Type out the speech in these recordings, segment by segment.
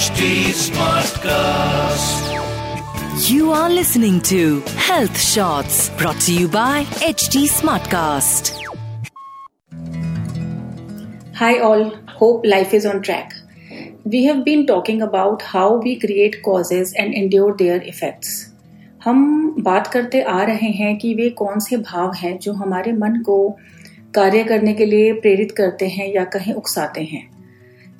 HD Smartcast. You are listening to Health Shots brought to you by HT Smartcast. Hi, all. Hope life is on track. We have been talking about how we create causes and endure their effects. हम बात करते आ रहे हैं कि वे कौन से भाव हैं जो हमारे मन को कार्य करने के लिए प्रेरित करते हैं या कहीं उकसाते हैं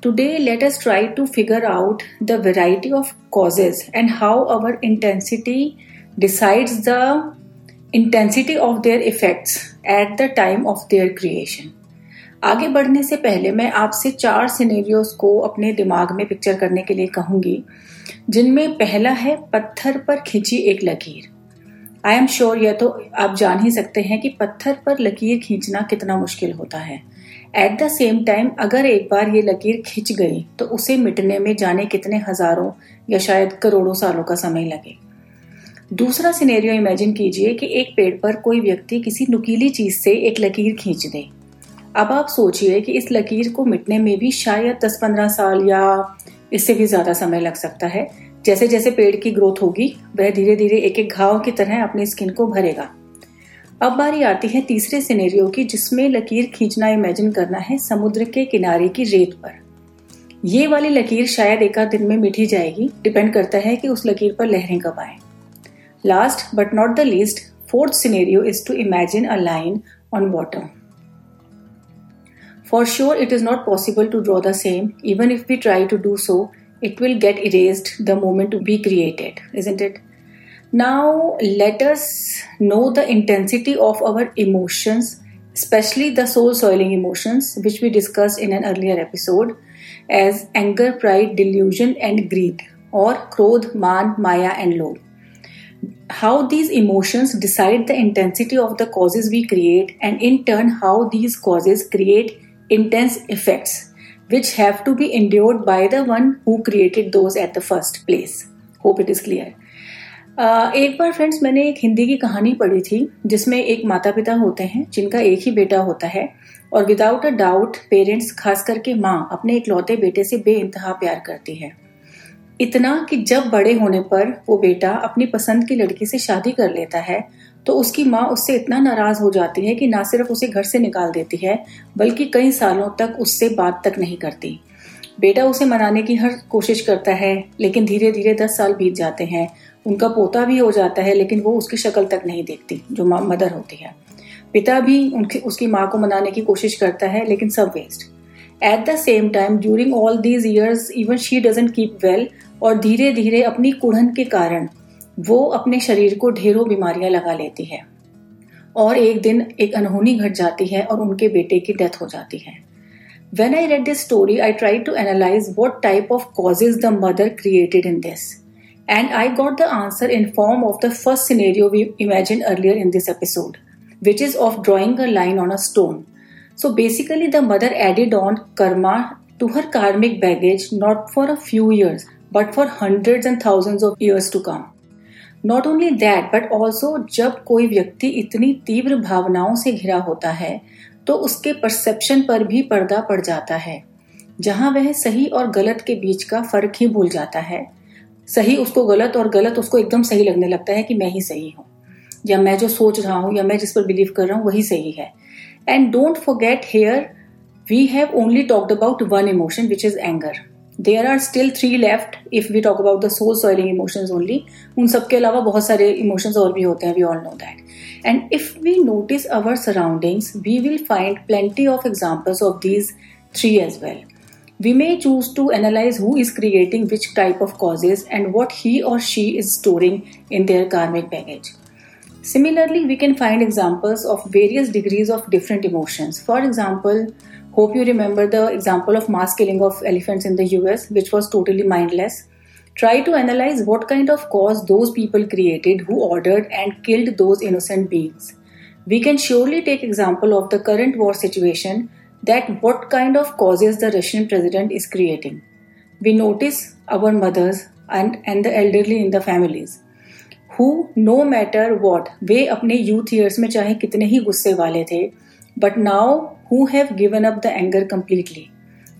Today, let us try to figure out the variety of causes and how our intensity decides the intensity of their effects at the time of their creation. आगे बढ़ने से पहले मैं आपसे चार सिनेरियोस को अपने दिमाग में पिक्चर करने के लिए कहूँगी जिनमें पहला है पत्थर पर खिंची एक लकीर आई एम श्योर यह तो आप जान ही सकते हैं कि पत्थर पर लकीर खींचना कितना मुश्किल होता है एट द सेम टाइम अगर एक बार ये लकीर खिंच गई तो उसे मिटने में जाने कितने हज़ारों या शायद करोड़ों सालों का समय लगे। दूसरा सिनेरियो इमेजिन कीजिए कि एक पेड़ पर कोई व्यक्ति किसी नुकीली चीज़ से एक लकीर खींच दे। अब आप सोचिए कि इस लकीर को मिटने में भी शायद 10-15 साल या इससे भी ज़्यादा समय लग सकता है। जैसे जैसे पेड़ की ग्रोथ होगी, वह धीरे धीरे एक एक घाव की तरह अपनी स्किन को भरेगा। अब बारी आती है तीसरे सिनेरियो की जिसमें लकीर खींचना इमेजिन करना है समुद्र के किनारे की रेत पर ये वाली लकीर शायद एक दिन में मिटी जाएगी डिपेंड करता है कि उस लकीर पर लहरें कब आए last but not the least fourth scenario is to imagine a line on water For sure, it is not possible to draw the same. Even if we try to do so, it will get erased the moment to be created, isn't it? Now, let us know the intensity of our emotions, especially the soul soiling emotions, which we discussed in an earlier episode, as anger, pride, delusion, and greed, or krodh, man, maya, and lobh. How these emotions decide the intensity of the causes we create, and in turn, how these causes create intense effects, which have to be endured by the one who created those at the first place. Hope it is clear. एक बार friends मैंने एक हिंदी की कहानी पढ़ी थी, जिसमें एक माता पिता होते हैं, जिनका एक ही बेटा होता है, और विदाउट अ डाउट पेरेंट्स खास करके माँ, अपने इकलौते बेटे से बे इंतहा प्यार करती है। इतना कि जब बड़े होने पर वो बेटा अपनी पसंद की लड़की से शादी कर लेता है तो उसकी माँ उससे इतना नाराज़ हो जाती है कि ना सिर्फ़ उसे घर से निकाल देती है, बल्कि कई सालों तक उससे बात तक नहीं करती। बेटा उसे मनाने की हर कोशिश करता है, लेकिन धीरे धीरे दस साल बीत जाते हैं। उनका पोता भी हो जाता है, लेकिन वो उसकी शक्ल तक नहीं देखती, जो मदर होती है। पिता भी उनकी, उसकी माँ को मनाने की कोशिश करता है, लेकिन सब waste at the same time during all these years even she doesn't keep well और धीरे धीरे अपनी कुढ़न के कारण, वो अपने शरीर को ढेरों बीमारियाँ लगा लेती है। और एक दिन एक अनहोनी घट जाती है, और उनके बेटे की डेथ हो जाती है। When I read this story I try to analyse what type of causes the mother created in this And I got the answer in form of the first scenario we imagined earlier in this episode, which is of drawing a line on a stone. So basically the mother added on karma to her karmic baggage not for a few years, but for hundreds and thousands of years to come. Not only that but also जब कोई व्यक्ति इतनी तीव्र भावनाओं से घिरा होता है तो उसके परसेप्शन पर भी पर्दा पड़ जाता है। जहाँ वह सही और गलत के बीच का फ़र्क ही भूल जाता है। सही उसको गलत और गलत उसको एकदम सही लगने लगता है कि मैं ही सही हूँ। या मैं जो सोच रहा हूँ या मैं जिस पर बिलीव कर रहा हूँ, वही सही है। And don't forget here we have only talked about one emotion which is anger there are still three left if we talk about the soul soiling emotions only उन सबके अलावा बहुत सारे इमोशंस और भी होते हैं we all know that And if we notice our surroundings, we will find plenty of examples of these three as well. We may choose to analyze who is creating which type of causes and what he or she is storing in their karmic baggage. Similarly, we can find examples of various degrees of different emotions. For example, hope you remember the example of mass killing of elephants in the US, which was totally mindless. Try to analyze what kind of cause those people created who ordered and killed those innocent beings. We can surely take example of the current war situation that what kind of causes the Russian president is creating. We notice our mothers and, and the elderly in the families who no matter what वे अपने youth years में चाहे कितने ही गुस्से वाले थे but now who have given up the anger completely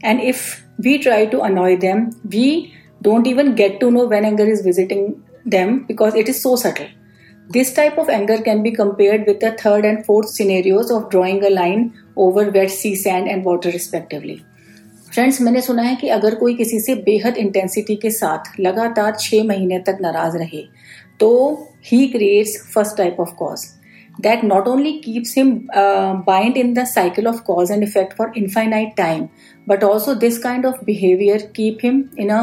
and if we try to annoy them we don't even get to know when anger is visiting them because it is so subtle. This type of anger can be compared with the third and fourth scenarios of drawing a line over wet sea, sand and water respectively. Friends मैंने सुना है कि अगर कोई किसी से बेहद intensity के साथ लगातार छह महीने तक नाराज़ रहे तो ही creates first type of cause not only keeps him uh, bind in the cycle of cause and effect for infinite time but also this kind of behavior keep him in a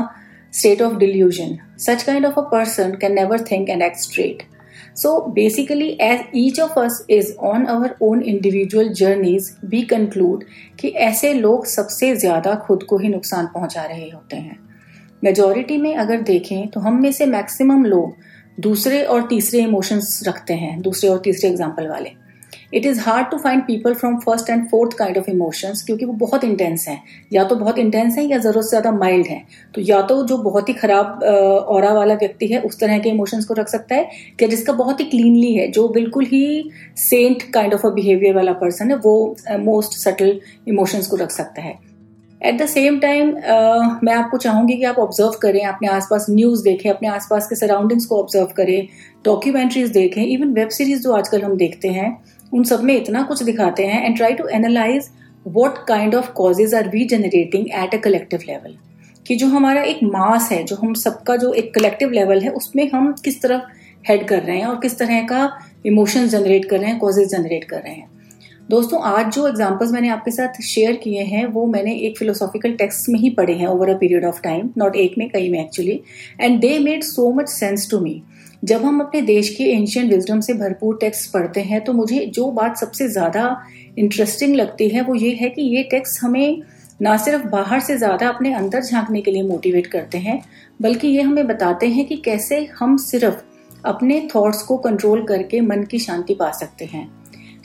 state of delusion such kind of a person can never think and act straight so basically as each of us is on our own individual journeys we conclude कि ऐसे लोग सबसे ज़्यादा खुद को ही नुकसान पहुँचा रहे होते हैं मेजोरिटी में अगर देखें तो हम में से मैक्सिमम लोग दूसरे और तीसरे इमोशंस रखते हैं दूसरे और तीसरे एग्ज़ाम्पल वाले it is hard to find people from first and fourth kind of emotions क्योंकि वो बहुत इंटेंस हैं। या तो बहुत इंटेंस है या ज़रूरत से ज़्यादा माइल्ड है। तो या तो जो बहुत ही खराब और वाला व्यक्ति है, उस तरह के इमोशंस को रख सकता है या जिसका बहुत ही क्लीनली है, जो बिल्कुल ही saint kind of a behaviour वाला पर्सन है, वो मोस्ट सटल इमोशंस को रख सकता है। एट द सेम टाइम मैं आपको चाहूँगी कि आप ऑब्ज़र्व करें, अपने आसपास न्यूज़ देखें, अपने आसपास के सराउंडिंग्स को ऑब्ज़र्व करें डॉक्यूमेंट्रीज देखें इवन वेब सीरीज़ जो आजकल हम देखते हैं उन सब में इतना कुछ दिखाते हैं and try to analyse what kind of causes are we generating at a collective level कि जो हमारा एक मास है, जो हम सबका जो एक कलेक्टिव लेवल है, उसमें हम किस तरफ़ हेड कर रहे हैं और किस तरह का इमोशंस जनरेट कर रहे हैं कॉजेज जनरेट कर रहे हैं। दोस्तों, आज जो एग्जाम्पल्स मैंने आपके साथ शेयर किए हैं, वो मैंने एक फिलोसॉफिकल टेक्स्ट में ही पढ़े हैं over a period of time not एक में, कई में actually and they made so much sense to me जब हम अपने देश के एंशियंट विजडम से भरपूर टेक्स्ट पढ़ते हैं तो मुझे जो बात सबसे ज़्यादा इंटरेस्टिंग लगती है वो ये है कि ये टेक्स्ट हमें ना सिर्फ़ बाहर से ज़्यादा अपने अंदर झांकने के लिए मोटिवेट करते हैं बल्कि ये हमें बताते हैं कि कैसे हम सिर्फ़ अपने थॉट्स को कंट्रोल करके मन की शांति पा सकते हैं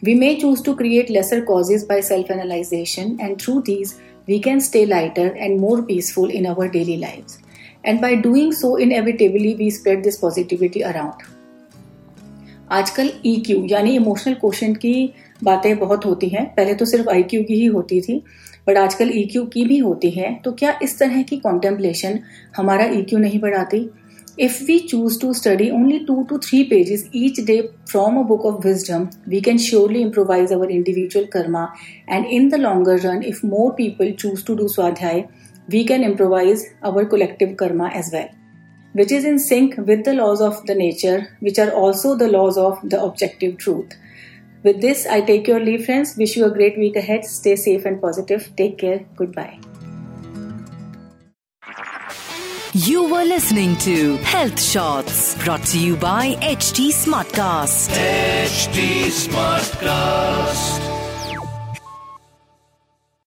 We may choose to create lesser causes by self analyzation, and through these, we can stay lighter and more peaceful in our daily lives. And by doing so inevitably we spread this positivity around आजकल E Q यानी emotional question की बातें बहुत होती हैं। पहले तो सिर्फ़ आई क्यू की ही होती थी बट आजकल ई क्यू की भी होती है। तो क्या इस तरह की कॉन्टेम्पलेशन हमारा ई क्यू नहीं बढ़ाती? If we choose to study only two two three pages each day from a book of wisdom we can surely improvise our individual karma and in the longer run if more people choose to do स्वाध्याय we can improvise our collective karma as well, which is in sync with the laws of the nature, which are also the laws of the objective truth. With this, I take your leave, friends. Wish you a great week ahead. Stay safe and positive. Take care. Goodbye. You were listening to Health Shots brought to you by HD Smartcast. HT Smartcast.